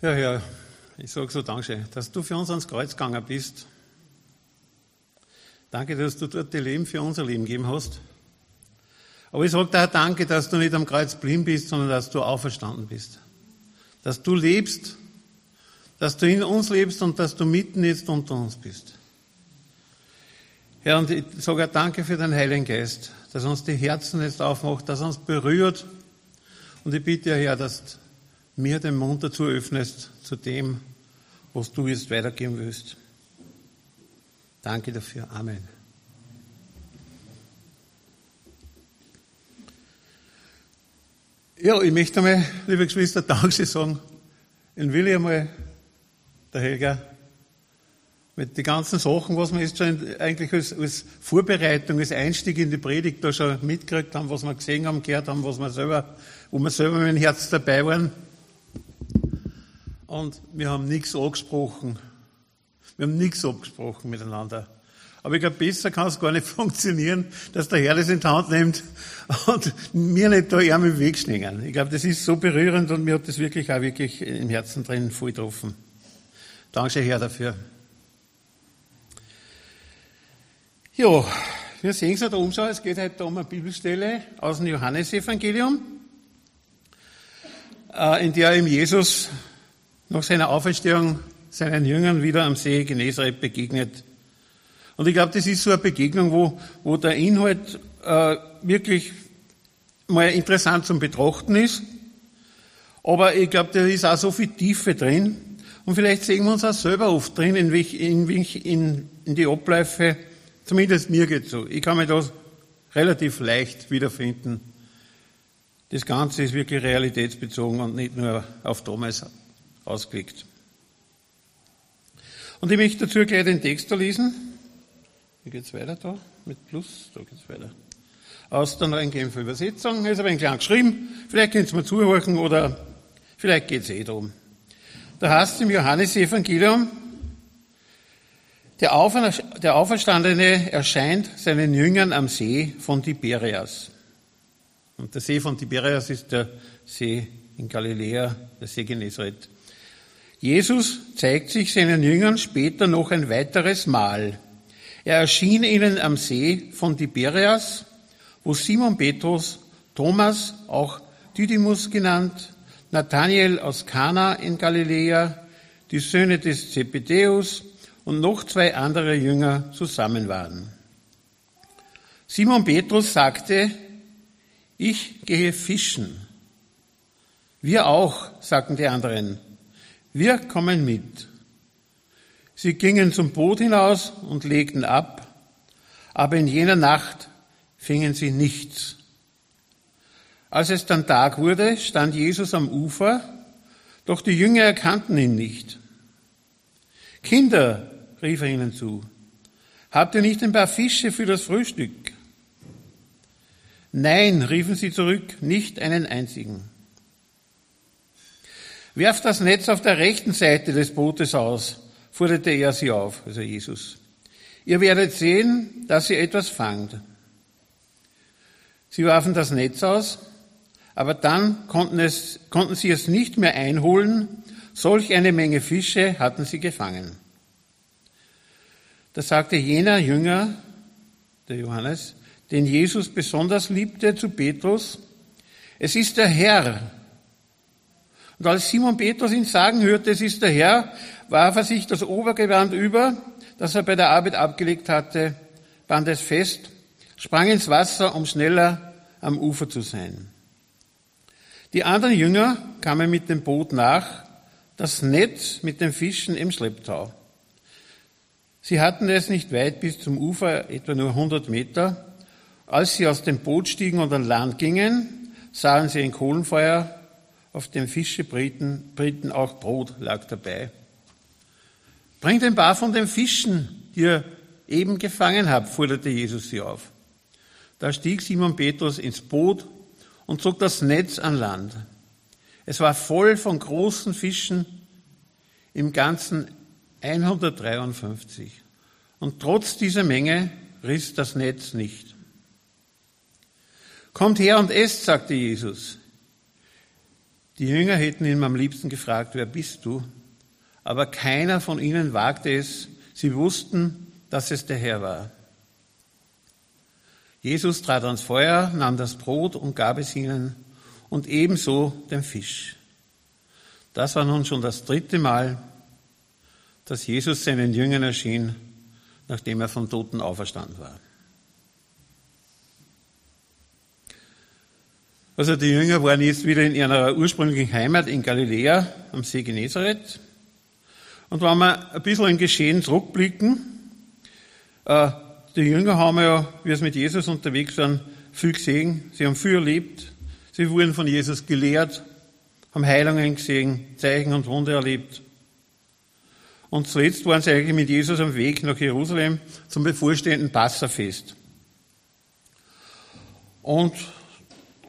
Ja, ja, ich sage so Dankeschön, dass du für uns ans Kreuz gegangen bist. Danke, dass du dort dein Leben für unser Leben gegeben hast. Aber ich sage dir auch Danke, dass du nicht am Kreuz blind bist, sondern dass du auferstanden bist. Dass du lebst, dass du in uns lebst und dass du mitten jetzt unter uns bist. Herr, und ich sage auch Danke für deinen Heiligen Geist, dass uns die Herzen jetzt aufmacht, dass uns berührt. Und ich bitte, Herr, dass mir den Mund dazu öffnest, zu dem, was du jetzt weitergeben willst. Danke dafür. Amen. Ja, ich möchte einmal, liebe Geschwister, Danke sagen. In Willi einmal, der Helga, mit den ganzen Sachen, was wir jetzt schon eigentlich als, als, Vorbereitung, als Einstieg in die Predigt da schon mitgekriegt haben, was wir gesehen haben, gehört haben, was wir selber, wo wir selber mit dem Herz dabei waren. Und wir haben nichts angesprochen. Wir haben nichts abgesprochen miteinander. Aber ich glaube, besser kann es gar nicht funktionieren, dass der Herr das in die Hand nimmt und mir nicht da Ärmel wegschningen. Ich glaube, das ist so berührend und mir hat das wirklich auch wirklich im Herzen drin voll getroffen. Danke, Herr, dafür. Ja, wir sehen es ja da umschau, es geht heute um eine Bibelstelle aus dem Johannesevangelium, äh, in der ihm Jesus nach seiner Auferstehung seinen Jüngern wieder am See Genezareth begegnet. Und ich glaube, das ist so eine Begegnung, wo, wo der Inhalt äh, wirklich mal interessant zum Betrachten ist. Aber ich glaube, da ist auch so viel Tiefe drin. Und vielleicht sehen wir uns auch selber oft drin, in, in, in, in die Abläufe Zumindest mir geht so. Ich kann mich da relativ leicht wiederfinden. Das Ganze ist wirklich realitätsbezogen und nicht nur auf damals ausgelegt. Und ich möchte dazu gleich den Text da lesen. Wie geht's weiter da? Mit Plus? Da geht's weiter. Aus der neuen Genfer Übersetzung. Ist aber ein klein geschrieben. Vielleicht könnt ihr mir zuhören oder vielleicht geht's eh darum. Da heißt es im Johannesevangelium, der Auferstandene erscheint seinen Jüngern am See von Tiberias. Und der See von Tiberias ist der See in Galiläa, der See Genezareth. Jesus zeigt sich seinen Jüngern später noch ein weiteres Mal. Er erschien ihnen am See von Tiberias, wo Simon Petrus, Thomas, auch Didymus genannt, Nathanael aus Kana in Galiläa, die Söhne des Zebedeus und noch zwei andere Jünger zusammen waren. Simon Petrus sagte, ich gehe fischen. Wir auch, sagten die anderen. Wir kommen mit. Sie gingen zum Boot hinaus und legten ab, aber in jener Nacht fingen sie nichts. Als es dann Tag wurde, stand Jesus am Ufer, doch die Jünger erkannten ihn nicht. Kinder, rief er ihnen zu. Habt ihr nicht ein paar Fische für das Frühstück? Nein, riefen sie zurück, nicht einen einzigen. Werft das Netz auf der rechten Seite des Bootes aus, forderte er sie auf, also Jesus. Ihr werdet sehen, dass ihr etwas fangt. Sie warfen das Netz aus, aber dann konnten, es, konnten sie es nicht mehr einholen, solch eine Menge Fische hatten sie gefangen. Da sagte jener Jünger, der Johannes, den Jesus besonders liebte, zu Petrus, es ist der Herr. Und als Simon Petrus ihn sagen hörte, es ist der Herr, warf er sich das Obergewand über, das er bei der Arbeit abgelegt hatte, band es fest, sprang ins Wasser, um schneller am Ufer zu sein. Die anderen Jünger kamen mit dem Boot nach, das Netz mit den Fischen im Schlepptau. Sie hatten es nicht weit bis zum Ufer, etwa nur 100 Meter. Als sie aus dem Boot stiegen und an Land gingen, sahen sie ein Kohlenfeuer, auf dem Fische briten, briten auch Brot lag dabei. Bringt ein paar von den Fischen, die ihr eben gefangen habt, forderte Jesus sie auf. Da stieg Simon Petrus ins Boot und zog das Netz an Land. Es war voll von großen Fischen, im Ganzen 153. Und trotz dieser Menge riss das Netz nicht. Kommt her und esst, sagte Jesus. Die Jünger hätten ihn am liebsten gefragt, wer bist du? Aber keiner von ihnen wagte es. Sie wussten, dass es der Herr war. Jesus trat ans Feuer, nahm das Brot und gab es ihnen und ebenso den Fisch. Das war nun schon das dritte Mal, dass Jesus seinen Jüngern erschien, nachdem er vom Toten auferstanden war. Also die Jünger waren jetzt wieder in ihrer ursprünglichen Heimat in Galiläa am See Genezareth. Und wenn wir ein bisschen im Geschehen zurückblicken, äh, die Jünger haben ja, wie es mit Jesus unterwegs waren, viel gesehen. Sie haben viel erlebt. Sie wurden von Jesus gelehrt, haben Heilungen gesehen, Zeichen und Wunder erlebt. Und zuletzt waren sie eigentlich mit Jesus am Weg nach Jerusalem zum bevorstehenden Passafest. Und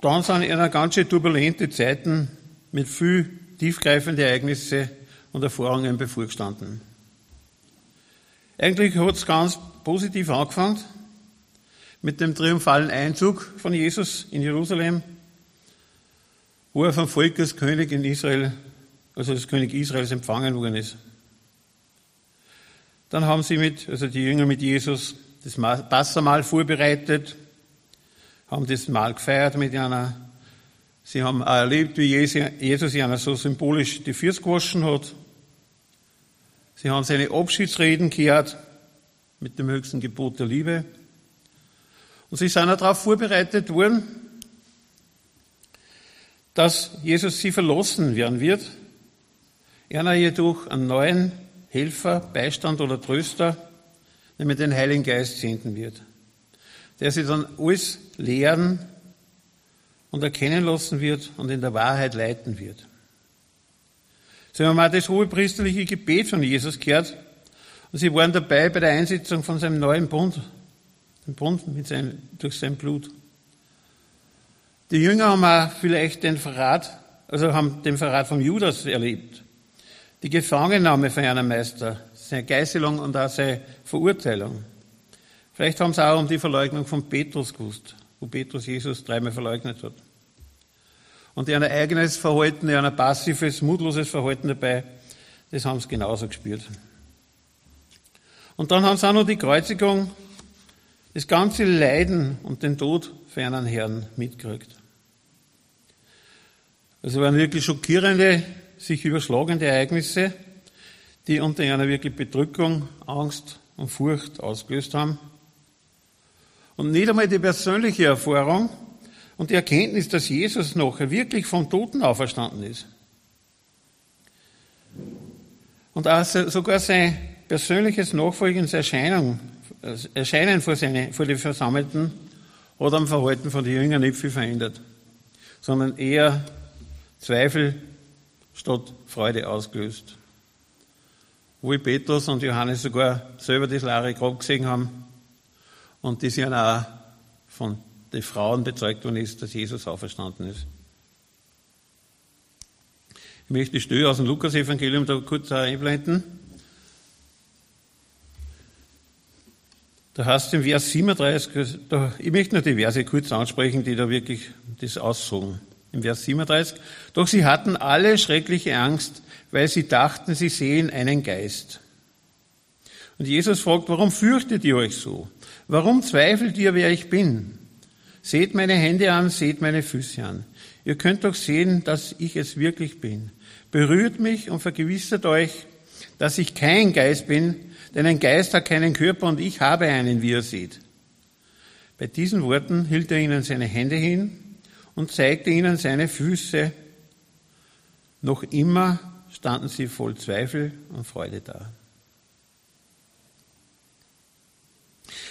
dann sind in einer ganz schön turbulente Zeiten mit viel tiefgreifenden Ereignissen und Erfahrungen bevorgestanden. Eigentlich hat es ganz positiv angefangen mit dem triumphalen Einzug von Jesus in Jerusalem, wo er vom Volk als König in Israel, also als König Israels empfangen worden ist. Dann haben sie mit, also die Jünger mit Jesus das Passamal vorbereitet, haben das Mahl gefeiert mit einer. Sie haben erlebt, wie Jesus ihnen so symbolisch die Füße gewaschen hat. Sie haben seine Abschiedsreden gehört mit dem höchsten Gebot der Liebe. Und sie sind auch darauf vorbereitet worden, dass Jesus sie verlassen werden wird. Er jedoch einen neuen Helfer, Beistand oder Tröster, nämlich den Heiligen Geist senden wird der sie dann alles lehren und erkennen lassen wird und in der Wahrheit leiten wird. Sie haben auch das hohe priesterliche Gebet von Jesus gehört und sie waren dabei bei der Einsetzung von seinem neuen Bund, dem Bund mit seinem, durch sein Blut. Die Jünger haben auch vielleicht den Verrat, also haben den Verrat von Judas erlebt. Die Gefangennahme von einem Meister, seine Geißelung und auch seine Verurteilung. Vielleicht haben sie auch um die Verleugnung von Petrus gewusst, wo Petrus Jesus dreimal verleugnet hat. Und ihr eigenes Verhalten, ihr passives, mutloses Verhalten dabei, das haben sie genauso gespürt. Und dann haben sie auch noch die Kreuzigung, das ganze Leiden und den Tod für einen Herrn mitgekriegt. Also waren wirklich schockierende, sich überschlagende Ereignisse, die unter einer wirklich Bedrückung, Angst und Furcht ausgelöst haben. Und nicht einmal die persönliche Erfahrung und die Erkenntnis, dass Jesus nachher wirklich vom Toten auferstanden ist. Und auch sogar sein persönliches Nachfolgens Erscheinung, Erscheinen vor, seine, vor den Versammelten hat am Verhalten von den Jüngern nicht viel verändert, sondern eher Zweifel statt Freude ausgelöst. Wo Petrus und Johannes sogar selber das leere Grab gesehen haben und das ja auch von den Frauen bezeugt worden ist, dass Jesus auferstanden ist. Ich möchte die Stelle aus dem Lukas-Evangelium da kurz einblenden. Da heißt im Vers 37, da, ich möchte nur die Verse kurz ansprechen, die da wirklich das aussagen. Im Vers 37, doch sie hatten alle schreckliche Angst, weil sie dachten, sie sehen einen Geist. Und Jesus fragt, warum fürchtet ihr euch so? Warum zweifelt ihr, wer ich bin? Seht meine Hände an, seht meine Füße an. Ihr könnt doch sehen, dass ich es wirklich bin. Berührt mich und vergewissert euch, dass ich kein Geist bin, denn ein Geist hat keinen Körper und ich habe einen, wie ihr seht. Bei diesen Worten hielt er ihnen seine Hände hin und zeigte ihnen seine Füße. Noch immer standen sie voll Zweifel und Freude da.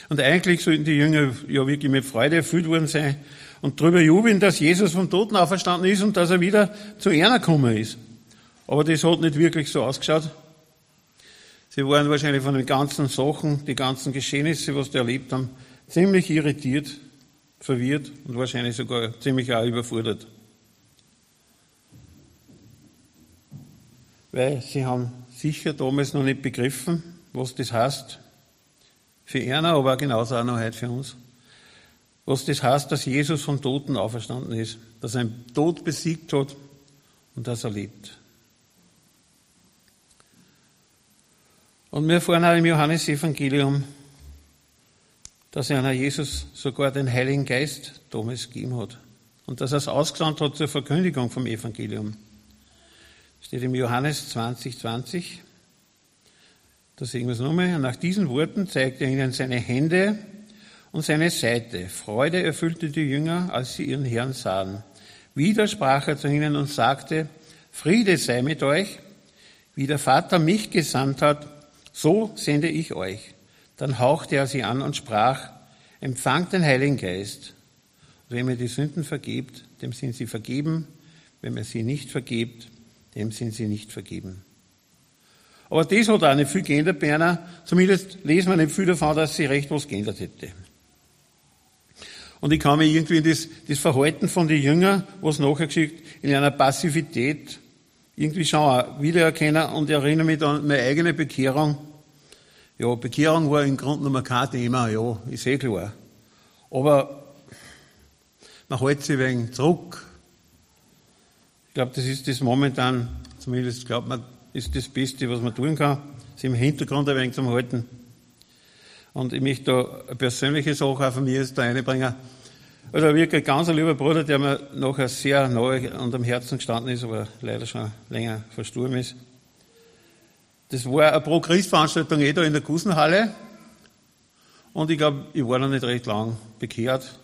Und eigentlich sollten die Jünger ja wirklich mit Freude erfüllt worden sein und darüber jubeln, dass Jesus vom Toten auferstanden ist und dass er wieder zu einer gekommen ist. Aber das hat nicht wirklich so ausgeschaut. Sie waren wahrscheinlich von den ganzen Sachen, die ganzen Geschehnisse, was sie erlebt haben, ziemlich irritiert, verwirrt und wahrscheinlich sogar ziemlich auch überfordert. Weil sie haben sicher damals noch nicht begriffen, was das heißt, für Erna, aber genauso auch noch heute für uns. Was das heißt, dass Jesus von Toten auferstanden ist, dass er den Tod besiegt hat und dass er lebt. Und wir erfahren auch im Johannesevangelium, dass einer Jesus sogar den Heiligen Geist damals gegeben hat und dass er es ausgesandt hat zur Verkündigung vom Evangelium. Steht im Johannes 20, 20. Da sehen wir es nochmal. Nach diesen Worten zeigte er ihnen seine Hände und seine Seite. Freude erfüllte die Jünger, als sie ihren Herrn sahen. Wieder sprach er zu ihnen und sagte, Friede sei mit euch. Wie der Vater mich gesandt hat, so sende ich euch. Dann hauchte er sie an und sprach, empfangt den Heiligen Geist. Und wem ihr die Sünden vergebt, dem sind sie vergeben. Wenn er sie nicht vergebt, dem sind sie nicht vergeben. Aber das hat auch nicht viel geändert bei einer. Zumindest lesen wir nicht viel davon, dass sie recht was geändert hätte. Und ich kann mich irgendwie in das, das Verhalten von den Jüngern, was nachher geschickt, in einer Passivität irgendwie schon auch wiedererkennen und erinnere mich an meine eigene Bekehrung. Ja, Bekehrung war im Grunde genommen kein Thema, ja, ist eh klar. Aber man hält sich wegen zurück. Ich glaube, das ist das momentan, zumindest glaubt man, ist das Beste, was man tun kann, sich im Hintergrund ein wenig zu halten. Und ich möchte da eine persönliche Sache auch von mir jetzt da einbringen. Also wirklich ein ganz lieber Bruder, der mir nachher sehr nahe an dem Herzen gestanden ist, aber leider schon länger verstorben ist. Das war eine Pro-Christ-Veranstaltung eh da in der Gusenhalle. Und ich glaube, ich war noch nicht recht lang bekehrt.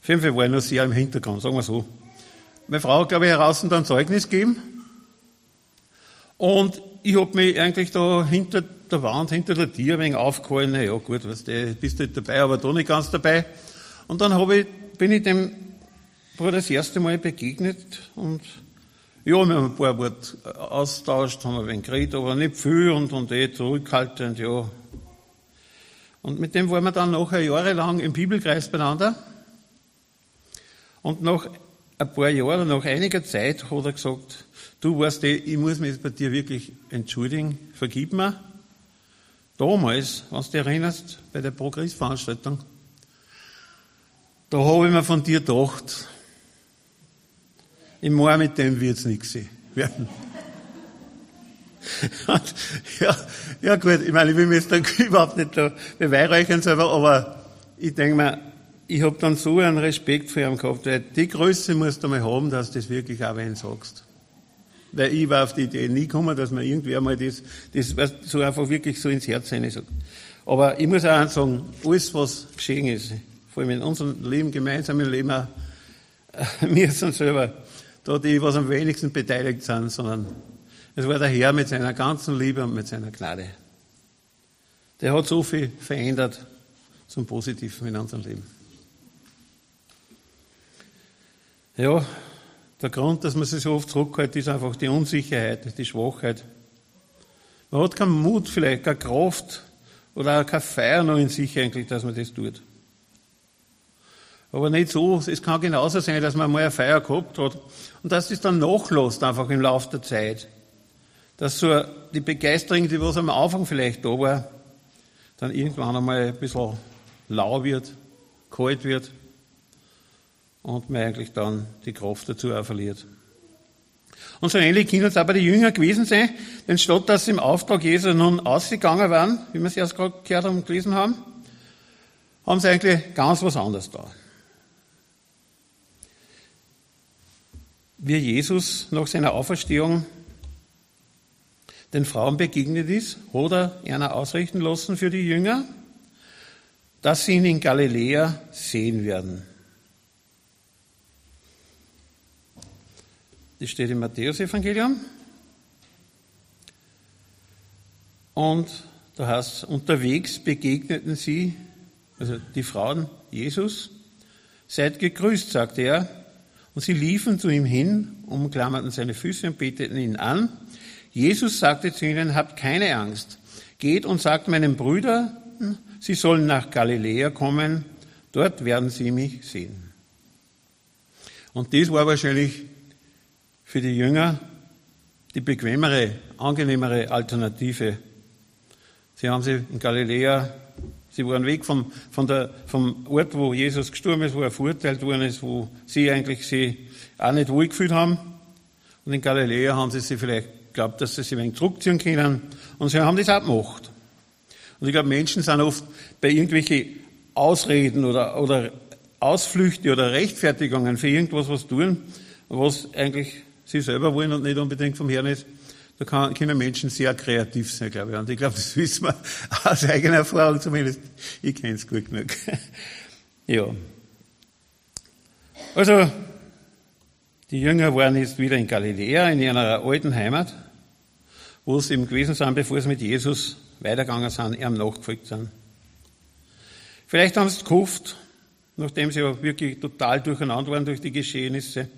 Fall war ich noch sehr im Hintergrund, sagen wir so. Meine Frau hat, glaube ich, heraus dann Zeugnis gegeben. Und ich habe mich eigentlich da hinter der Wand, hinter der Tür ein wenig aufgehalten. Na ja, gut, was du, bist du halt dabei, aber da nicht ganz dabei. Und dann habe ich, bin ich dem Bruder das erste Mal begegnet und ja, wir haben ein paar Worte austauscht, haben ein wenig geredet, aber nicht viel und, und eh zurückhaltend, ja. Und mit dem waren wir dann nachher jahrelang im Bibelkreis beieinander. Und nach ein paar Jahren, nach einiger Zeit, hat er gesagt, du weißt eh, ich muss mich bei dir wirklich entschuldigen, vergib mir. Damals, wenn du dich erinnerst, bei der Progressveranstaltung, da habe ich mir von dir gedacht, ich meine, mit dem wird's nichts werden. ja, ja gut, ich meine, ich will mich jetzt da überhaupt nicht da beweihräuchern selber, aber ich denke mir, ich habe dann so einen Respekt vor ihm gehabt, weil die Größe musst du mal haben, dass du das wirklich auch wen sagst. Weil ich war auf die Idee nie gekommen, dass man irgendwie einmal das, das so einfach wirklich so ins Herz rein sagt. Aber ich muss auch sagen, alles, was geschehen ist, vor allem in unserem Leben, gemeinsamen Leben, auch, wir sind selber da die, was am wenigsten beteiligt sind, sondern es war der Herr mit seiner ganzen Liebe und mit seiner Gnade. Der hat so viel verändert zum Positiven in unserem Leben. Ja, der Grund, dass man sich so oft zurückhält, ist einfach die Unsicherheit, die Schwachheit. Man hat keinen Mut, vielleicht keine Kraft oder auch keine Feier noch in sich eigentlich, dass man das tut. Aber nicht so, es kann genauso sein, dass man mal eine Feier gehabt hat und dass das dann nachlässt einfach im Laufe der Zeit. Dass so die Begeisterung, die was am Anfang vielleicht da war, dann irgendwann einmal ein bisschen lau wird, kalt wird und man eigentlich dann die Kraft dazu auch verliert. Und so ähnlich können es auch bei den Jüngern gewesen sein, denn statt dass sie im Auftrag Jesu nun ausgegangen waren, wie wir es erst gerade gehört haben und gelesen haben, haben sie eigentlich ganz was anderes da. wie Jesus nach seiner Auferstehung den Frauen begegnet ist, oder einer ausrichten lassen für die Jünger, dass sie ihn in Galiläa sehen werden. Das steht im Matthäus-Evangelium. Und da heißt unterwegs begegneten sie, also die Frauen, Jesus. Seid gegrüßt, sagte er. Und sie liefen zu ihm hin, umklammerten seine Füße und beteten ihn an. Jesus sagte zu ihnen, habt keine Angst. Geht und sagt meinen Brüdern, sie sollen nach Galiläa kommen, dort werden sie mich sehen. Und das war wahrscheinlich für die Jünger die bequemere, angenehmere Alternative. Sie haben sie in Galiläa Sie waren weg vom, von der, vom Ort, wo Jesus gestorben ist, wo er verurteilt worden ist, wo sie eigentlich sie auch nicht wohl gefühlt haben. Und in Galiläa haben sie sich vielleicht geglaubt, dass sie sich ein wenig zurückziehen können. Und sie haben das auch gemacht. Und ich glaube, Menschen sind oft bei irgendwelchen Ausreden oder, oder Ausflüchte oder Rechtfertigungen für irgendwas was tun, was eigentlich sie selber wollen und nicht unbedingt vom Herrn ist. Da kann, können Menschen sehr kreativ sein, glaube ich. Und ich glaube, das wissen wir aus eigener Erfahrung zumindest. Ich kenne es gut genug. ja. Also, die Jünger waren jetzt wieder in Galiläa, in ihrer alten Heimat, wo sie eben gewesen sind, bevor sie mit Jesus weitergegangen sind, ihm nachgefolgt sind. Vielleicht haben sie gehofft, nachdem sie wirklich total durcheinander waren durch die Geschehnisse,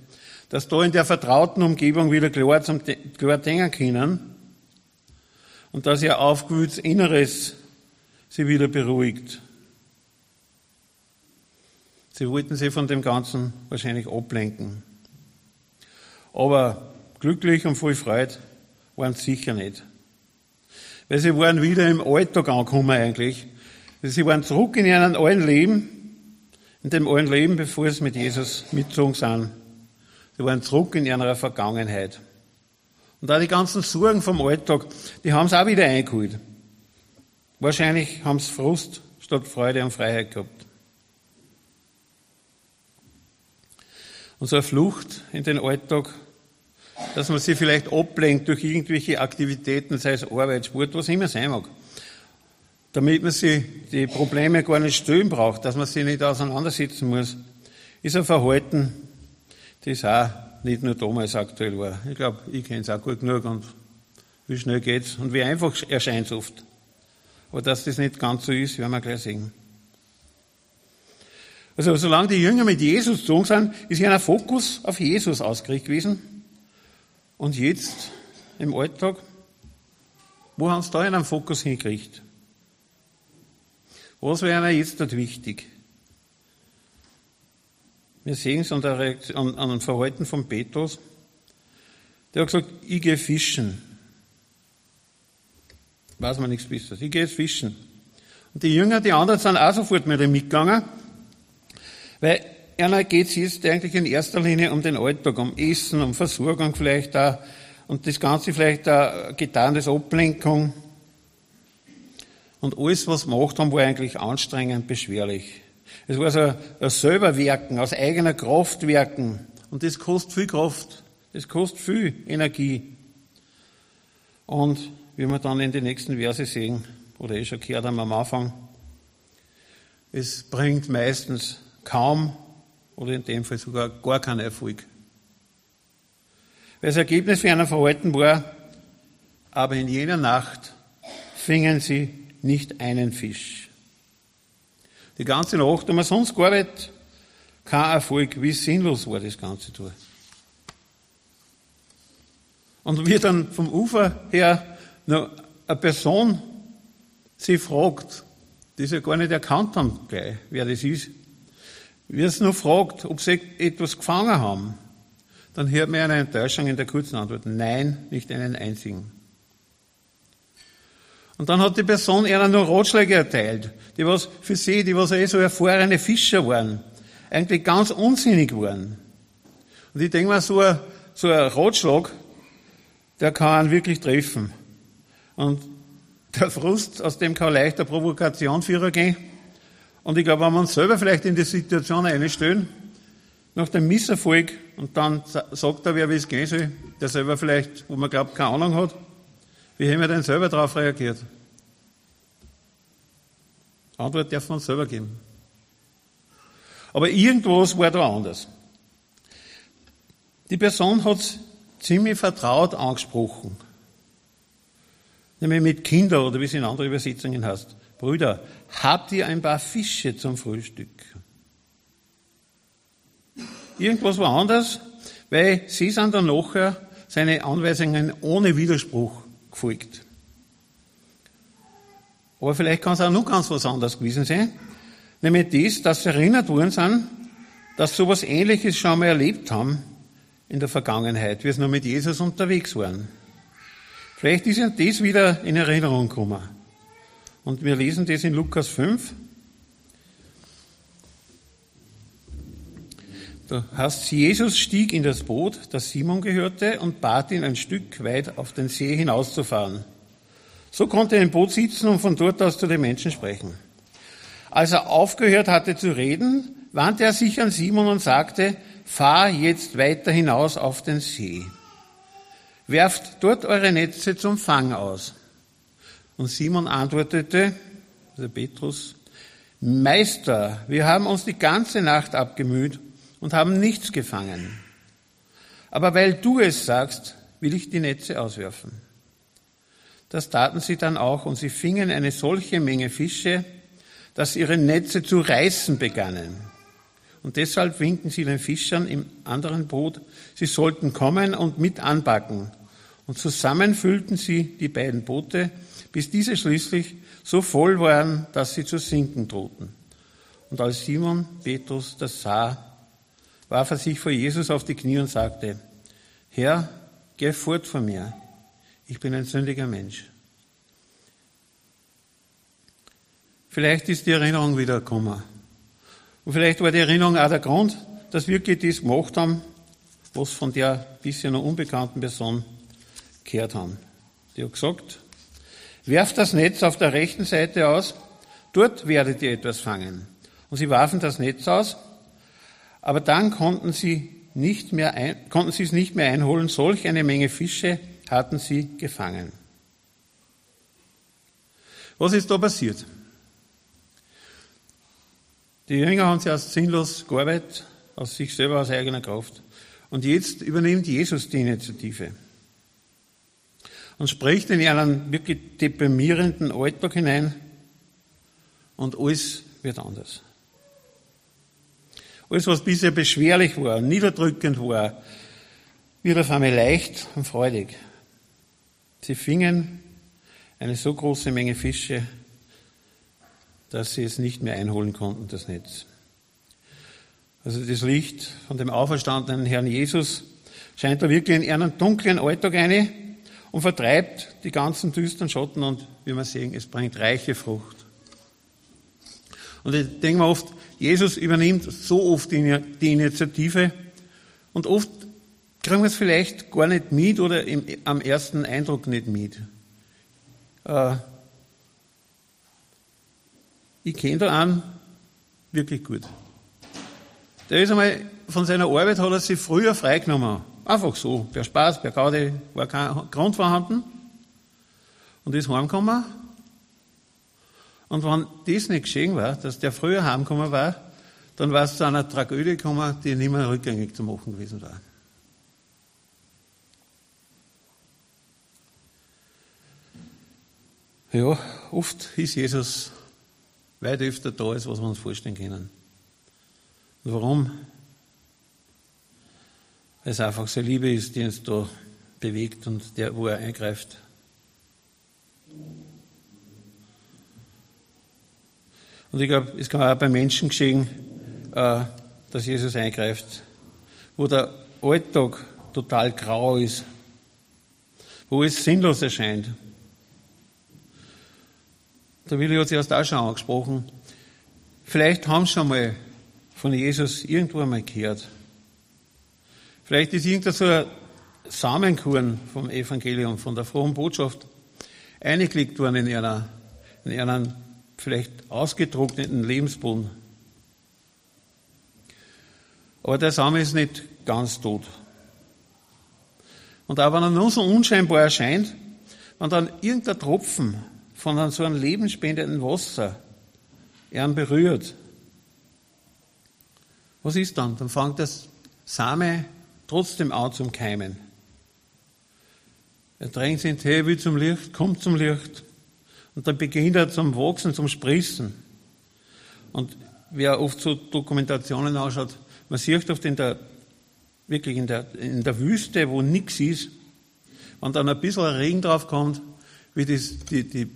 dass da in der vertrauten Umgebung wieder klar, zum, klar denken können und dass ihr aufgewühltes Inneres sie wieder beruhigt. Sie wollten sie von dem Ganzen wahrscheinlich ablenken. Aber glücklich und voll Freude waren sie sicher nicht. Weil sie waren wieder im Alltag angekommen eigentlich. Sie waren zurück in ihrem alten Leben, in dem alten Leben, bevor sie mit Jesus mitgezogen sind. Sie waren zurück in ihrer Vergangenheit. Und da die ganzen Sorgen vom Alltag, die haben sie auch wieder eingeholt. Wahrscheinlich haben sie Frust statt Freude und Freiheit gehabt. Und so eine Flucht in den Alltag, dass man sich vielleicht ablenkt durch irgendwelche Aktivitäten, sei es Arbeit, Sport, was immer sein mag. Damit man sich die Probleme gar nicht stellen braucht, dass man sie nicht auseinandersetzen muss, ist ein Verhalten, das auch nicht nur damals aktuell war. Ich glaube, ich kenne es auch gut genug und wie schnell geht's und wie einfach erscheint es oft. Aber dass das nicht ganz so ist, werden wir gleich sehen. Also solange die Jünger mit Jesus gezogen sind, ist ja ein Fokus auf Jesus ausgerichtet gewesen. Und jetzt im Alltag, wo haben sie da einen Fokus hingekriegt? Was wäre jetzt dort wichtig? Wir sehen es an, der an, an dem Verhalten von Petrus. Der hat gesagt, ich gehe fischen. Weiß man nichts Besseres. Ich gehe jetzt fischen. Und die Jünger, die anderen sind auch sofort mit ihm mitgegangen. Weil einer geht es jetzt eigentlich in erster Linie um den Alltag, um Essen, um Versorgung vielleicht auch und das Ganze vielleicht auch getan als Ablenkung. Und alles, was gemacht haben, war eigentlich anstrengend, beschwerlich. Es war so ein Selberwerken, aus eigener Kraft werken. Und das kostet viel Kraft. Das kostet viel Energie. Und wie wir dann in den nächsten Verse sehen, oder eh schon gehört haben am Anfang, es bringt meistens kaum oder in dem Fall sogar gar keinen Erfolg. Weil das Ergebnis für einen Verhalten war, aber in jener Nacht fingen sie nicht einen Fisch. Die ganze Nacht haben wir sonst gearbeitet, kein Erfolg, wie sinnlos war das Ganze da. Und wie dann vom Ufer her noch eine Person sie fragt, die sie gar nicht erkannt haben gleich, wer das ist, wie es nur fragt, ob sie etwas gefangen haben, dann hört man eine Enttäuschung in der kurzen Antwort. Nein, nicht einen einzigen. Und dann hat die Person ihnen nur Ratschläge erteilt, die was für sie, die was eh so erfahrene Fischer waren, eigentlich ganz unsinnig waren. Und ich denke mal, so ein, so ein Ratschlag, der kann einen wirklich treffen. Und der Frust, aus dem kann leicht eine Provokation führen gehen. Und ich glaube, wenn wir uns selber vielleicht in die Situation einstellen, nach dem Misserfolg, und dann sagt er, wer wie es gehen soll, der selber vielleicht, wo man glaubt, keine Ahnung hat, wie haben wir denn selber darauf reagiert? Antwort darf man selber geben. Aber irgendwas war da anders. Die Person hat ziemlich vertraut angesprochen. Nämlich mit Kinder oder wie es in anderen Übersetzungen heißt. Brüder, habt ihr ein paar Fische zum Frühstück? Irgendwas war anders, weil sie sind dann nachher seine Anweisungen ohne Widerspruch gefolgt. Aber vielleicht kann es auch noch ganz was anderes gewesen sein. Nämlich das, dass sie erinnert worden sind, dass sie sowas ähnliches schon einmal erlebt haben in der Vergangenheit, wie sie noch mit Jesus unterwegs waren. Vielleicht ist ihnen das wieder in Erinnerung gekommen. Und wir lesen das in Lukas 5. Da heißt Jesus stieg in das Boot, das Simon gehörte, und bat ihn, ein Stück weit auf den See hinauszufahren. So konnte er im Boot sitzen und von dort aus zu den Menschen sprechen. Als er aufgehört hatte zu reden, wandte er sich an Simon und sagte, fahr jetzt weiter hinaus auf den See. Werft dort eure Netze zum Fang aus. Und Simon antwortete, also Petrus, Meister, wir haben uns die ganze Nacht abgemüht und haben nichts gefangen. Aber weil du es sagst, will ich die Netze auswerfen. Das taten sie dann auch und sie fingen eine solche Menge Fische, dass ihre Netze zu reißen begannen. Und deshalb winken sie den Fischern im anderen Boot, sie sollten kommen und mit anpacken. Und zusammen füllten sie die beiden Boote, bis diese schließlich so voll waren, dass sie zu sinken drohten. Und als Simon Petrus das sah, warf er sich vor Jesus auf die Knie und sagte, Herr, geh fort von mir, ich bin ein sündiger Mensch. Vielleicht ist die Erinnerung wieder gekommen. Und vielleicht war die Erinnerung auch der Grund, dass wir das gemacht haben, was von der bisher noch unbekannten Person gehört haben. Die hat gesagt, werft das Netz auf der rechten Seite aus, dort werdet ihr etwas fangen. Und sie warfen das Netz aus aber dann konnten sie, nicht mehr ein, konnten sie es nicht mehr einholen. Solch eine Menge Fische hatten sie gefangen. Was ist da passiert? Die Jünger haben als sinnlos gearbeitet, aus sich selber, aus eigener Kraft. Und jetzt übernimmt Jesus die Initiative und spricht in einen wirklich deprimierenden Alltag hinein und alles wird anders. Alles, was bisher beschwerlich war, niederdrückend war, wird auf einmal leicht und freudig. Sie fingen eine so große Menge Fische, dass sie es nicht mehr einholen konnten, das Netz. Also das Licht von dem auferstandenen Herrn Jesus scheint da wirklich in einen dunklen Alltag eine und vertreibt die ganzen düsteren Schatten und, wie wir sehen, es bringt reiche Frucht. Und ich denke mir oft, Jesus übernimmt so oft die Initiative und oft kriegen wir es vielleicht gar nicht mit oder im, am ersten Eindruck nicht mit. Äh, ich kenne da einen wirklich gut. Der ist einmal von seiner Arbeit, hat er sich früher freigenommen. Einfach so, per Spaß, per Gaudi, war kein Grund vorhanden. Und ist heimgekommen und wenn das nicht geschehen war, dass der früher heimgekommen war, dann war es zu einer Tragödie gekommen, die nicht mehr rückgängig zu machen gewesen war. Ja, oft ist Jesus weit öfter da, als was wir uns vorstellen können. Und warum? Weil es einfach seine Liebe ist, die uns da bewegt und der, wo er eingreift. Und ich glaube, es kann auch bei Menschen geschehen, äh, dass Jesus eingreift, wo der Alltag total grau ist, wo es sinnlos erscheint. Der Willi hat sich erst auch schon angesprochen. Vielleicht haben sie schon mal von Jesus irgendwo einmal gehört. Vielleicht ist irgendein so ein Samenkorn vom Evangelium, von der frohen Botschaft, eingelegt worden in einer, in einer vielleicht ausgetrockneten Lebensboden. Aber der Same ist nicht ganz tot. Und auch wenn er nur so unscheinbar erscheint, wenn dann irgendein Tropfen von so einem lebensspendenden Wasser er berührt, was ist dann? Dann fängt das Same trotzdem an zum Keimen. Er drängt sich hin, will zum Licht, kommt zum Licht. Und dann beginnt er zum Wachsen, zum Spritzen. Und wer oft so Dokumentationen anschaut, man sieht oft in der, wirklich in der, in der Wüste, wo nichts ist, wenn dann ein bisschen Regen drauf kommt, wie das, die, die,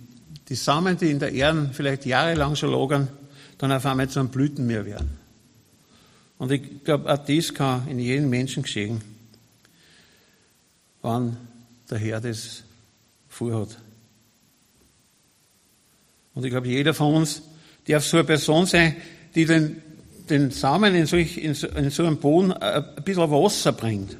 die Samen, die in der Erde vielleicht jahrelang schon lagern, dann auf einmal zu einem Blütenmeer werden. Und ich glaube, auch das kann in jedem Menschen geschehen, wann der Herr das vorhat. Und ich glaube, jeder von uns darf so eine Person sein, die den, den Samen in, solch, in, so, in so einem Boden ein bisschen Wasser bringt.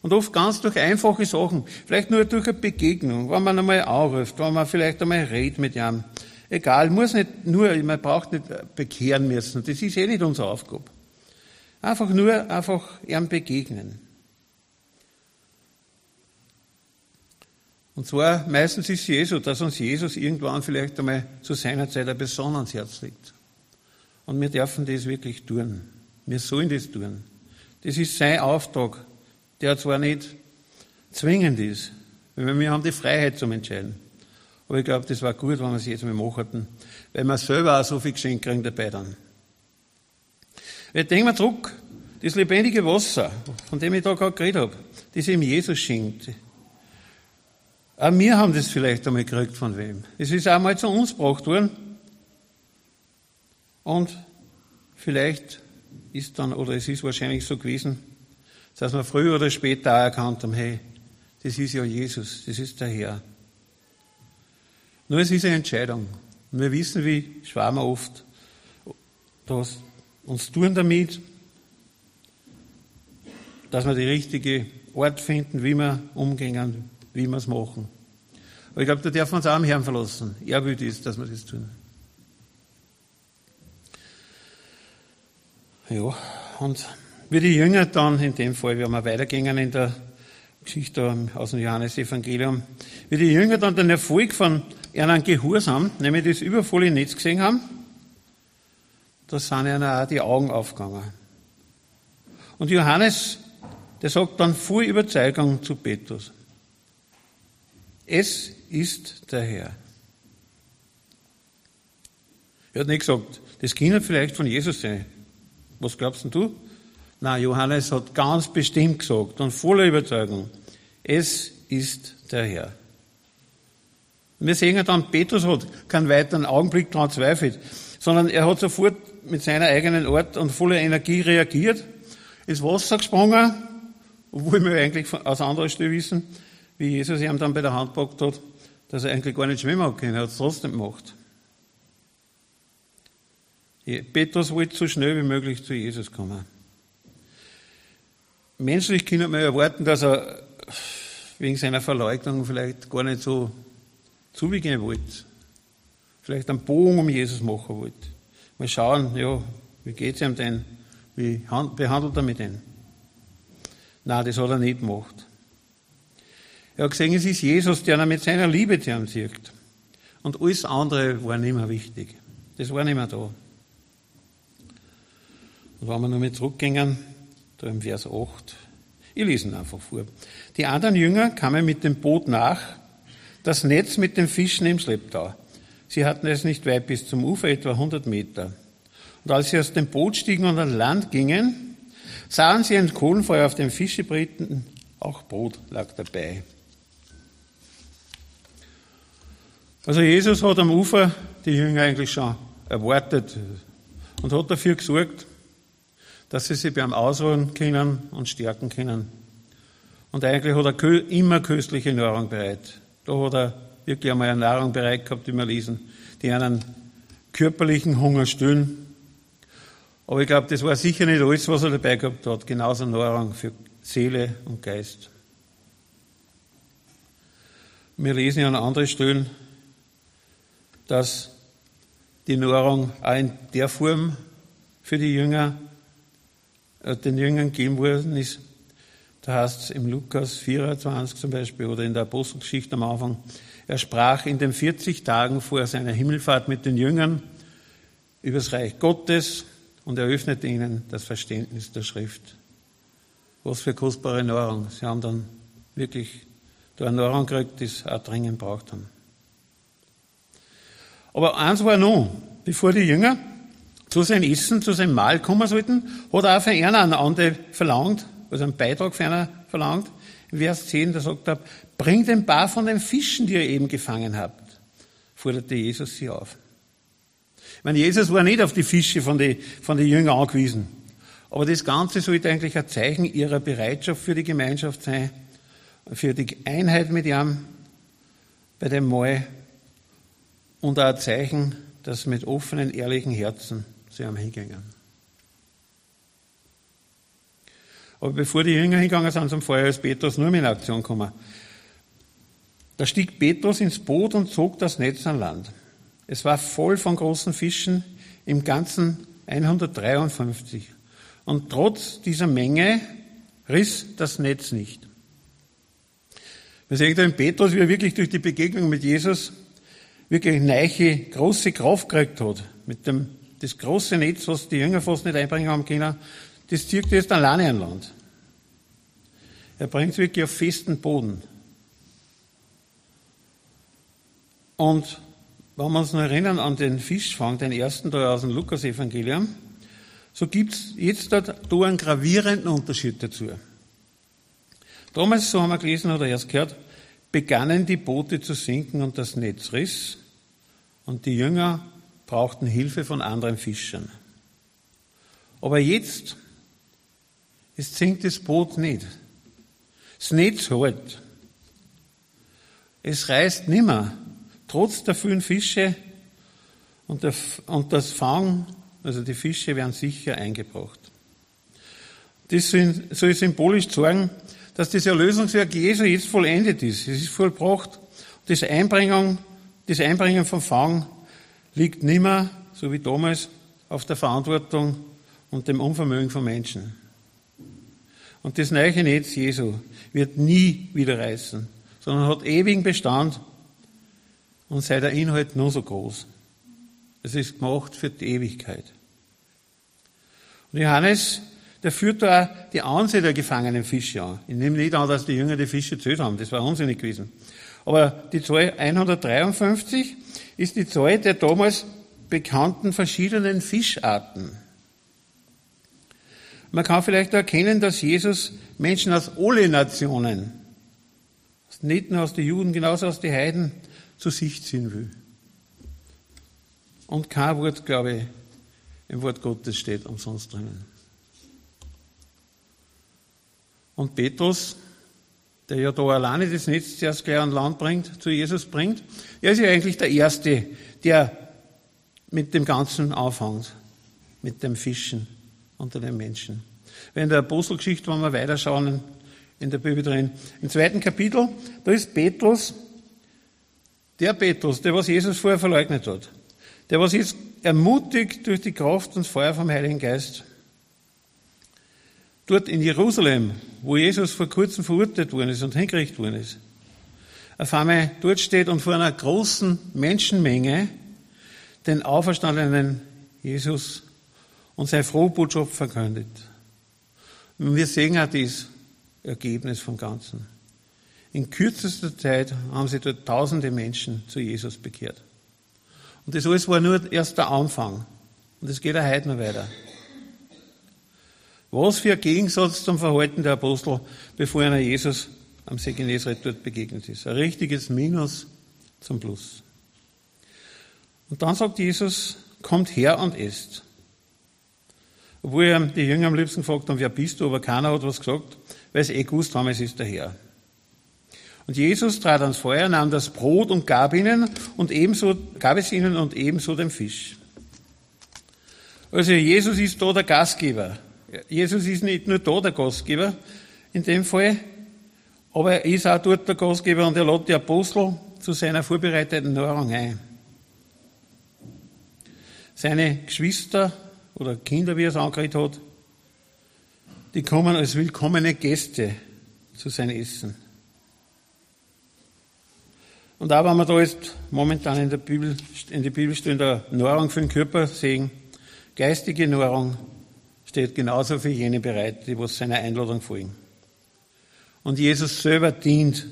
Und oft ganz durch einfache Sachen, vielleicht nur durch eine Begegnung, wenn man einmal anruft, wenn man vielleicht einmal redet mit jemandem. Egal, muss nicht nur, man braucht nicht bekehren müssen, das ist eh nicht unsere Aufgabe. Einfach nur, einfach ihm begegnen. Und zwar meistens ist es Jesus, dass uns Jesus irgendwann vielleicht einmal zu seiner Zeit ein besonders Herz liegt. Und wir dürfen das wirklich tun. Wir sollen das tun. Das ist sein Auftrag, der zwar nicht zwingend ist, weil wir haben die Freiheit zum Entscheiden. Aber ich glaube, das war gut, wenn wir es jetzt mal machen, weil wir selber auch so viel Geschenk kriegen dabei dann. Jetzt denken wir zurück, das lebendige Wasser, von dem ich da gerade geredet habe, das ihm Jesus schenkt. Auch wir haben das vielleicht einmal gekriegt von wem. Es ist auch mal zu uns gebracht worden. Und vielleicht ist dann, oder es ist wahrscheinlich so gewesen, dass wir früher oder später auch erkannt haben, hey, das ist ja Jesus, das ist der Herr. Nur es ist eine Entscheidung. Und wir wissen, wie schwer wir oft das uns tun damit, dass wir die richtige Ort finden, wie wir umgehen, wie wir es machen. Aber ich glaube, da dürfen wir uns auch am Herrn verlassen. Er will das, dass wir das tun. Ja, und wie die Jünger dann in dem Fall, wir weitergehen in der Geschichte aus dem Johannesevangelium, wie die Jünger dann den Erfolg von ihren Gehorsam, nämlich das übervolle Netz gesehen haben, da sind ihnen auch die Augen aufgegangen. Und Johannes, der sagt dann voll Überzeugung zu Petrus. Es ist der Herr. Er hat nicht gesagt, das kann vielleicht von Jesus sein. Was glaubst denn du? Na, Johannes hat ganz bestimmt gesagt und voller Überzeugung, es ist der Herr. Wir sehen ja dann, Petrus hat keinen weiteren Augenblick daran zweifelt, sondern er hat sofort mit seiner eigenen Art und voller Energie reagiert, ins Wasser gesprungen, obwohl wir eigentlich aus anderer Stelle wissen, wie Jesus ihm dann bei der Hand gepackt hat, dass er eigentlich gar nicht schwimmen können, er hat es trotzdem gemacht. Petrus wollte so schnell wie möglich zu Jesus kommen. Menschlich können wir erwarten, dass er wegen seiner Verleugnung vielleicht gar nicht so zubegehen wollte. Vielleicht einen Bogen um Jesus machen wollte. Mal schauen, ja, wie geht's ihm denn? Wie behandelt er mich denn? Nein, das hat er nicht gemacht. Er hat gesehen, es ist Jesus, der ihn mit seiner Liebe zu ihm zieht. Und alles andere war nicht mehr wichtig. Das war nicht mehr da. Und wenn wir nochmal zurückgehen, da im Vers 8, ich lese ihn einfach vor. Die anderen Jünger kamen mit dem Boot nach, das Netz mit den Fischen im Schlepptau. Sie hatten es nicht weit bis zum Ufer, etwa 100 Meter. Und als sie aus dem Boot stiegen und an Land gingen, sahen sie ein Kohlenfeuer auf dem Fischebriten, auch Brot lag dabei. Also Jesus hat am Ufer die Jünger eigentlich schon erwartet und hat dafür gesorgt, dass sie sich beim Ausruhen können und stärken können. Und eigentlich hat er immer köstliche Nahrung bereit. Da hat er wirklich einmal eine Nahrung bereit gehabt, die wir lesen, die einen körperlichen Hunger stillen. Aber ich glaube, das war sicher nicht alles, was er dabei gehabt hat. Genauso Nahrung für Seele und Geist. Wir lesen ja an anderen Stellen, dass die Nahrung auch in der Form für die Jünger äh, den Jüngern gegeben worden ist. Da heißt es im Lukas 24 zum Beispiel oder in der Apostelgeschichte am Anfang, er sprach in den 40 Tagen vor seiner Himmelfahrt mit den Jüngern über das Reich Gottes und eröffnete ihnen das Verständnis der Schrift. Was für kostbare Nahrung. Sie haben dann wirklich da eine Nahrung gekriegt, die sie auch dringend braucht haben. Aber eins war noch, bevor die Jünger zu seinem Essen, zu seinem Mahl kommen sollten, hat er auch für einen einen anderen verlangt, also einen Beitrag für einen verlangt. In Vers 10, da sagt er, bringt ein paar von den Fischen, die ihr eben gefangen habt, forderte Jesus sie auf. Ich meine, Jesus war nicht auf die Fische von den, von den Jüngern angewiesen. Aber das Ganze sollte eigentlich ein Zeichen ihrer Bereitschaft für die Gemeinschaft sein, für die Einheit mit ihm bei dem Mahl und auch ein Zeichen, dass mit offenen, ehrlichen Herzen sie am hingingen. Aber bevor die Jünger hingegangen sind zum Feuer, ist Petrus nur mit in Aktion gekommen. Da stieg Petrus ins Boot und zog das Netz an Land. Es war voll von großen Fischen, im Ganzen 153. Und trotz dieser Menge riss das Netz nicht. Wir sehen den Petrus, wie er wirklich durch die Begegnung mit Jesus wirklich neiche, große Kraft gekriegt hat. Mit dem, das große Netz, was die Jünger fast nicht einbringen haben können, das zieht jetzt alleine an Land. Er bringt es wirklich auf festen Boden. Und wenn wir uns noch erinnern an den Fischfang, den ersten da aus dem Lukas-Evangelium, so gibt es jetzt da, da einen gravierenden Unterschied dazu. Damals, so haben wir gelesen oder erst gehört, begannen die Boote zu sinken und das Netz riss und die Jünger brauchten Hilfe von anderen Fischern. Aber jetzt, es sinkt das Boot nicht. Das Netz hält. Es reißt nimmer, trotz der vielen Fische und, der, und das Fang, also die Fische werden sicher eingebracht. Das soll symbolisch zeigen, dass das Erlösungswerk Jesu jetzt vollendet ist. Es ist vollbracht. Das Einbringen, das Einbringen von Fang liegt nimmer, so wie damals, auf der Verantwortung und dem Unvermögen von Menschen. Und das neue Netz Jesu wird nie wieder reißen, sondern hat ewigen Bestand und sei der Inhalt nur so groß. Es ist gemacht für die Ewigkeit. Und Johannes der führt da die Anzahl der gefangenen Fische an. Ich nehme nicht an, dass die Jünger die Fische zählt haben, das war unsinnig gewesen. Aber die Zahl 153 ist die Zahl der damals bekannten verschiedenen Fischarten. Man kann vielleicht erkennen, dass Jesus Menschen aus alle Nationen, nicht nur aus den Juden, genauso aus den Heiden, zu sich ziehen will. Und kein Wort, glaube ich, im Wort Gottes steht umsonst drinnen. Und Petrus, der ja da alleine das Netz zuerst gleich an Land bringt, zu Jesus bringt, er ist ja eigentlich der Erste, der mit dem Ganzen anfängt, mit dem Fischen unter den Menschen. Wenn der Apostelgeschichte, wenn wir weiterschauen, in der Bibel drin, im zweiten Kapitel, da ist Petrus, der Petrus, der was Jesus vorher verleugnet hat, der was jetzt ermutigt durch die Kraft und Feuer vom Heiligen Geist dort in Jerusalem, wo Jesus vor kurzem verurteilt worden ist und hingerichtet worden ist, auf einmal dort steht und vor einer großen Menschenmenge den auferstandenen Jesus und seine frohe Botschaft verkündet. Und wir sehen auch das Ergebnis vom Ganzen. In kürzester Zeit haben sich dort tausende Menschen zu Jesus bekehrt. Und das alles war nur erst der Anfang. Und es geht auch heute noch weiter. Was für ein Gegensatz zum Verhalten der Apostel, bevor einer Jesus am See Genezareth dort begegnet ist. Ein richtiges Minus zum Plus. Und dann sagt Jesus, kommt her und esst. Obwohl die Jünger am liebsten gefragt haben, wer bist du, aber keiner hat was gesagt, weil sie eh gewusst haben, es ist der Herr. Und Jesus trat ans Feuer, nahm das Brot und gab ihnen und ebenso, gab es ihnen und ebenso den Fisch. Also Jesus ist da der Gastgeber. Jesus ist nicht nur da der Gastgeber in dem Fall, aber er ist auch dort der Gastgeber und er lädt die Apostel zu seiner vorbereiteten Nahrung ein. Seine Geschwister oder Kinder, wie er es angeredet hat, die kommen als willkommene Gäste zu seinem Essen. Und auch wenn wir da jetzt momentan in der Bibel, in der Bibelstunde Nahrung für den Körper sehen, geistige Nahrung, steht genauso für jene bereit, die was seiner Einladung folgen. Und Jesus selber dient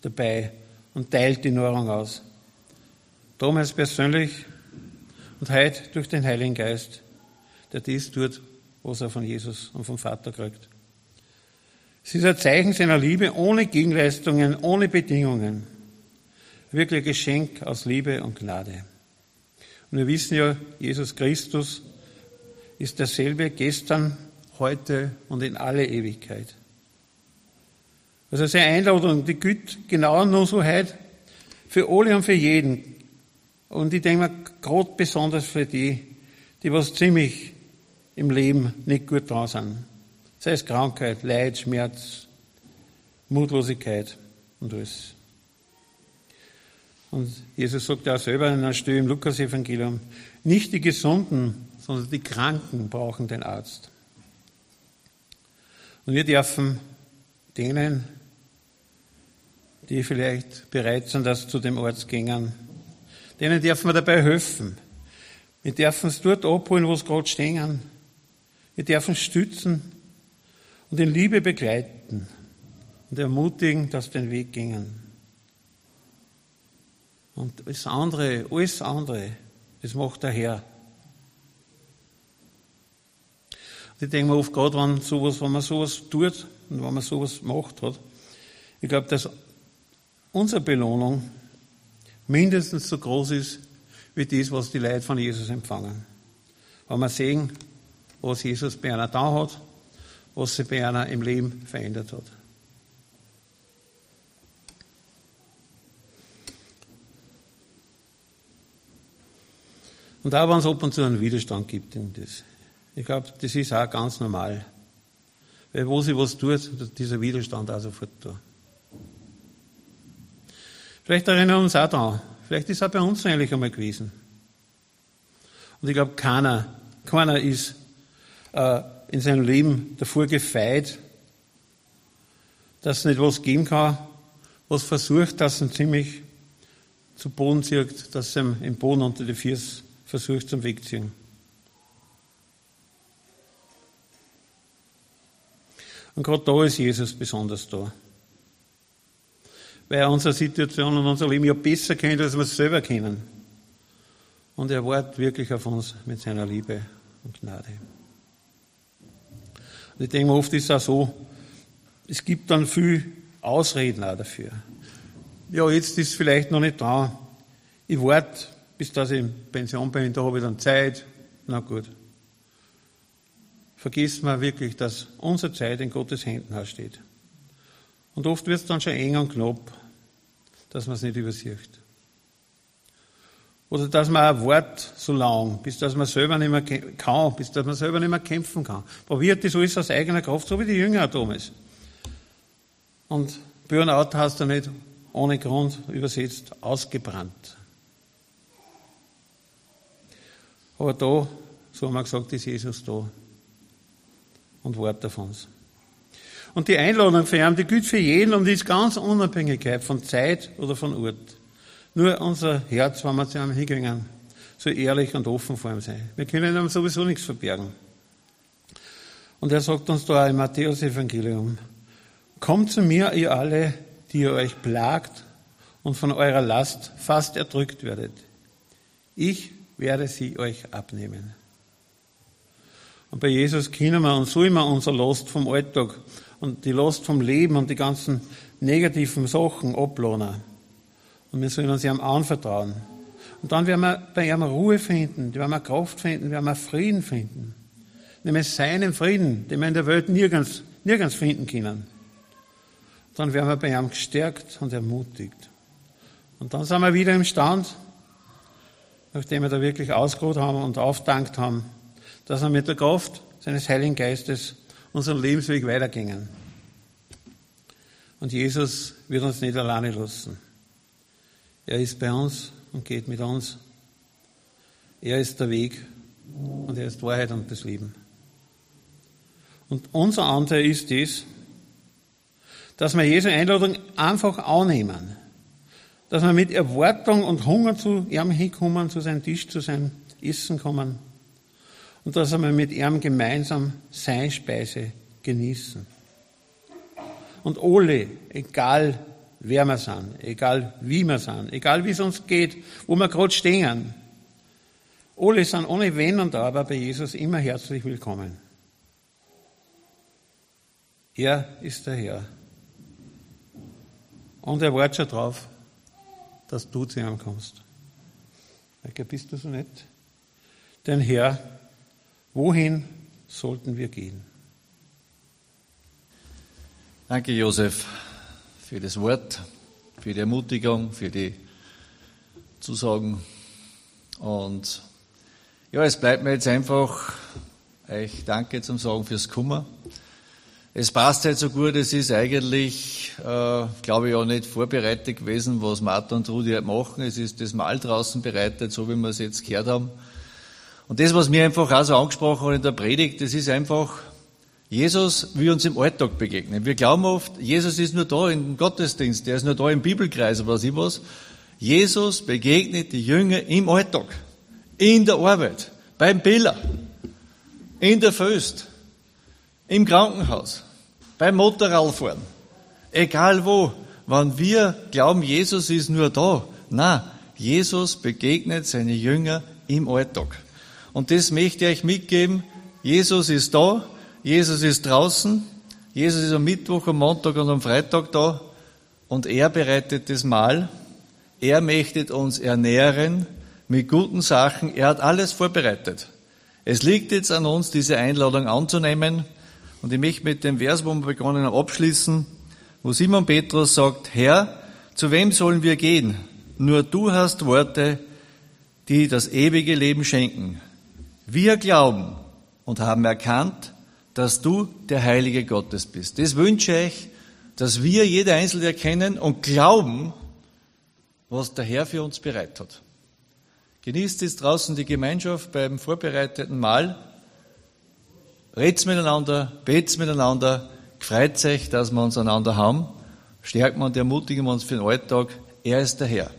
dabei und teilt die Nahrung aus. Damals persönlich und heute durch den Heiligen Geist, der dies tut, was er von Jesus und vom Vater kriegt. Es ist ein Zeichen seiner Liebe ohne Gegenleistungen, ohne Bedingungen. Wirklich ein Geschenk aus Liebe und Gnade. Und wir wissen ja, Jesus Christus ist derselbe gestern, heute und in alle Ewigkeit. Also seine Einladung, die gilt genau nur so heute für alle und für jeden. Und ich denke mir, gerade besonders für die, die was ziemlich im Leben nicht gut dran sind. sei es Krankheit, Leid, Schmerz, Mutlosigkeit und alles. Und Jesus sagt ja selber in einer Stelle im Lukas-Evangelium, nicht die Gesunden, sondern die Kranken brauchen den Arzt. Und wir dürfen denen, die vielleicht bereit sind, dass zu dem Arzt gehen, denen dürfen wir dabei helfen. Wir dürfen es dort abholen, wo es gerade stehen. Wir dürfen stützen und in Liebe begleiten und ermutigen, dass den Weg gingen. Und das andere, alles andere, das macht der Herr. Und ich denke mir oft gerade, wenn, sowas, wenn man sowas tut und wenn man sowas macht hat, ich glaube, dass unsere Belohnung mindestens so groß ist, wie das, was die Leute von Jesus empfangen. Wenn wir sehen, was Jesus bei einer da hat, was sie bei einer im Leben verändert hat. Und auch wenn es ab und zu einen Widerstand gibt in das. Ich glaube, das ist auch ganz normal. Weil wo sie was tut, dieser Widerstand auch sofort da. Vielleicht erinnern wir uns auch daran. Vielleicht ist es auch bei uns eigentlich einmal gewesen. Und ich glaube, keiner, keiner ist äh, in seinem Leben davor gefeit, dass es nicht was geben kann, was versucht, dass es ziemlich zu Boden zieht, dass ihm im Boden unter die Füße versucht zum Wegziehen. Und gerade da ist Jesus besonders da. Weil er unsere Situation und unser Leben ja besser kennt, als wir es selber kennen. Und er wartet wirklich auf uns mit seiner Liebe und Gnade. Und ich denke, oft ist es auch so, es gibt dann viel Ausreden auch dafür. Ja, jetzt ist es vielleicht noch nicht da. Ich warte bis dass ich in Pension bin, da habe ich dann Zeit. Na gut. Vergiss mal wirklich, dass unsere Zeit in Gottes Händen steht. Und oft wird es dann schon eng und knapp, dass man es nicht übersieht. Oder dass man ein Wort so lang, bis dass man selber nicht mehr kann, bis dass man selber nicht mehr kämpfen kann. Probiert das alles aus eigener Kraft, so wie die Jünger damals. Und Burnout heißt ja nicht ohne Grund übersetzt ausgebrannt. Aber da, so haben wir gesagt, ist Jesus da und wartet auf uns. Und die Einladung für ihn, die gilt für jeden und ist ganz Unabhängigkeit von Zeit oder von Ort. Nur unser Herz, wenn wir zu ihm hingehen, soll ehrlich und offen vor ihm sein. Wir können ihm sowieso nichts verbergen. Und er sagt uns da im Matthäus-Evangelium, kommt zu mir, ihr alle, die ihr euch plagt und von eurer Last fast erdrückt werdet. Ich werde sie euch abnehmen. Und bei Jesus können wir uns so immer unser Last vom Alltag und die Last vom Leben und die ganzen negativen Sachen ablohnen. Und wir sollen uns ihm anvertrauen. Und dann werden wir bei ihm Ruhe finden, werden wir Kraft finden, werden wir Frieden finden. Nämlich seinen Frieden, den wir in der Welt nirgends, nirgends finden können. Dann werden wir bei ihm gestärkt und ermutigt. Und dann sind wir wieder im Stand, nachdem wir da wirklich ausgeruht haben und aufdankt haben, dass wir mit der Kraft seines Heiligen Geistes unseren Lebensweg weitergingen. Und Jesus wird uns nicht alleine lassen. Er ist bei uns und geht mit uns. Er ist der Weg und er ist Wahrheit und das Leben. Und unser Anteil ist es, dass wir Jesu Einladung einfach annehmen dass wir mit Erwartung und Hunger zu ihm hinkommen, zu seinem Tisch, zu seinem Essen kommen und dass wir mit ihm gemeinsam seine Speise genießen. Und alle, egal wer wir sind, egal wie wir sind, egal wie es uns geht, wo wir gerade stehen, alle sind ohne Wenn und Aber bei Jesus immer herzlich willkommen. Er ist der Herr. Und er wartet schon drauf, dass du zu ihm kommst. Bist du so nett? Denn Herr, wohin sollten wir gehen? Danke, Josef, für das Wort, für die Ermutigung, für die Zusagen. Und ja, es bleibt mir jetzt einfach euch Danke zum Sagen fürs Kummer. Es passt halt so gut, es ist eigentlich, äh, glaube ich, auch nicht vorbereitet gewesen, was Martha und Rudi halt machen. Es ist das Mal draußen bereitet, so wie wir es jetzt gehört haben. Und das, was mir einfach auch so angesprochen hat in der Predigt, das ist einfach Jesus, wie uns im Alltag begegnen. Wir glauben oft, Jesus ist nur da im Gottesdienst, der ist nur da im Bibelkreis oder was ich was. Jesus begegnet die Jünger im Alltag, in der Arbeit, beim Biller, in der Föst, im Krankenhaus, beim Motorradfahren, egal wo, wenn wir glauben, Jesus ist nur da. Na, Jesus begegnet seine Jünger im Alltag. Und das möchte ich euch mitgeben. Jesus ist da, Jesus ist draußen, Jesus ist am Mittwoch, am Montag und am Freitag da und er bereitet das Mahl. Er möchte uns ernähren mit guten Sachen. Er hat alles vorbereitet. Es liegt jetzt an uns, diese Einladung anzunehmen. Und ich möchte mit dem Vers, wo wir begonnen haben, abschließen, wo Simon Petrus sagt, Herr, zu wem sollen wir gehen? Nur du hast Worte, die das ewige Leben schenken. Wir glauben und haben erkannt, dass du der Heilige Gottes bist. Das wünsche ich, dass wir jeder Einzelne erkennen und glauben, was der Herr für uns bereit hat. Genießt jetzt draußen die Gemeinschaft beim vorbereiteten Mahl Red's miteinander, bet's miteinander, freut sich, dass wir uns einander haben, stärkt man und ermutigen wir uns für den Alltag. Er ist der Herr.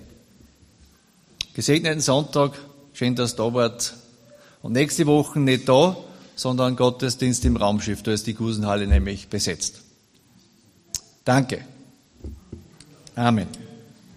Gesegneten Sonntag, schön, dass ihr da wart. Und nächste Woche nicht da, sondern Gottesdienst im Raumschiff, da ist die Gusenhalle nämlich besetzt. Danke. Amen.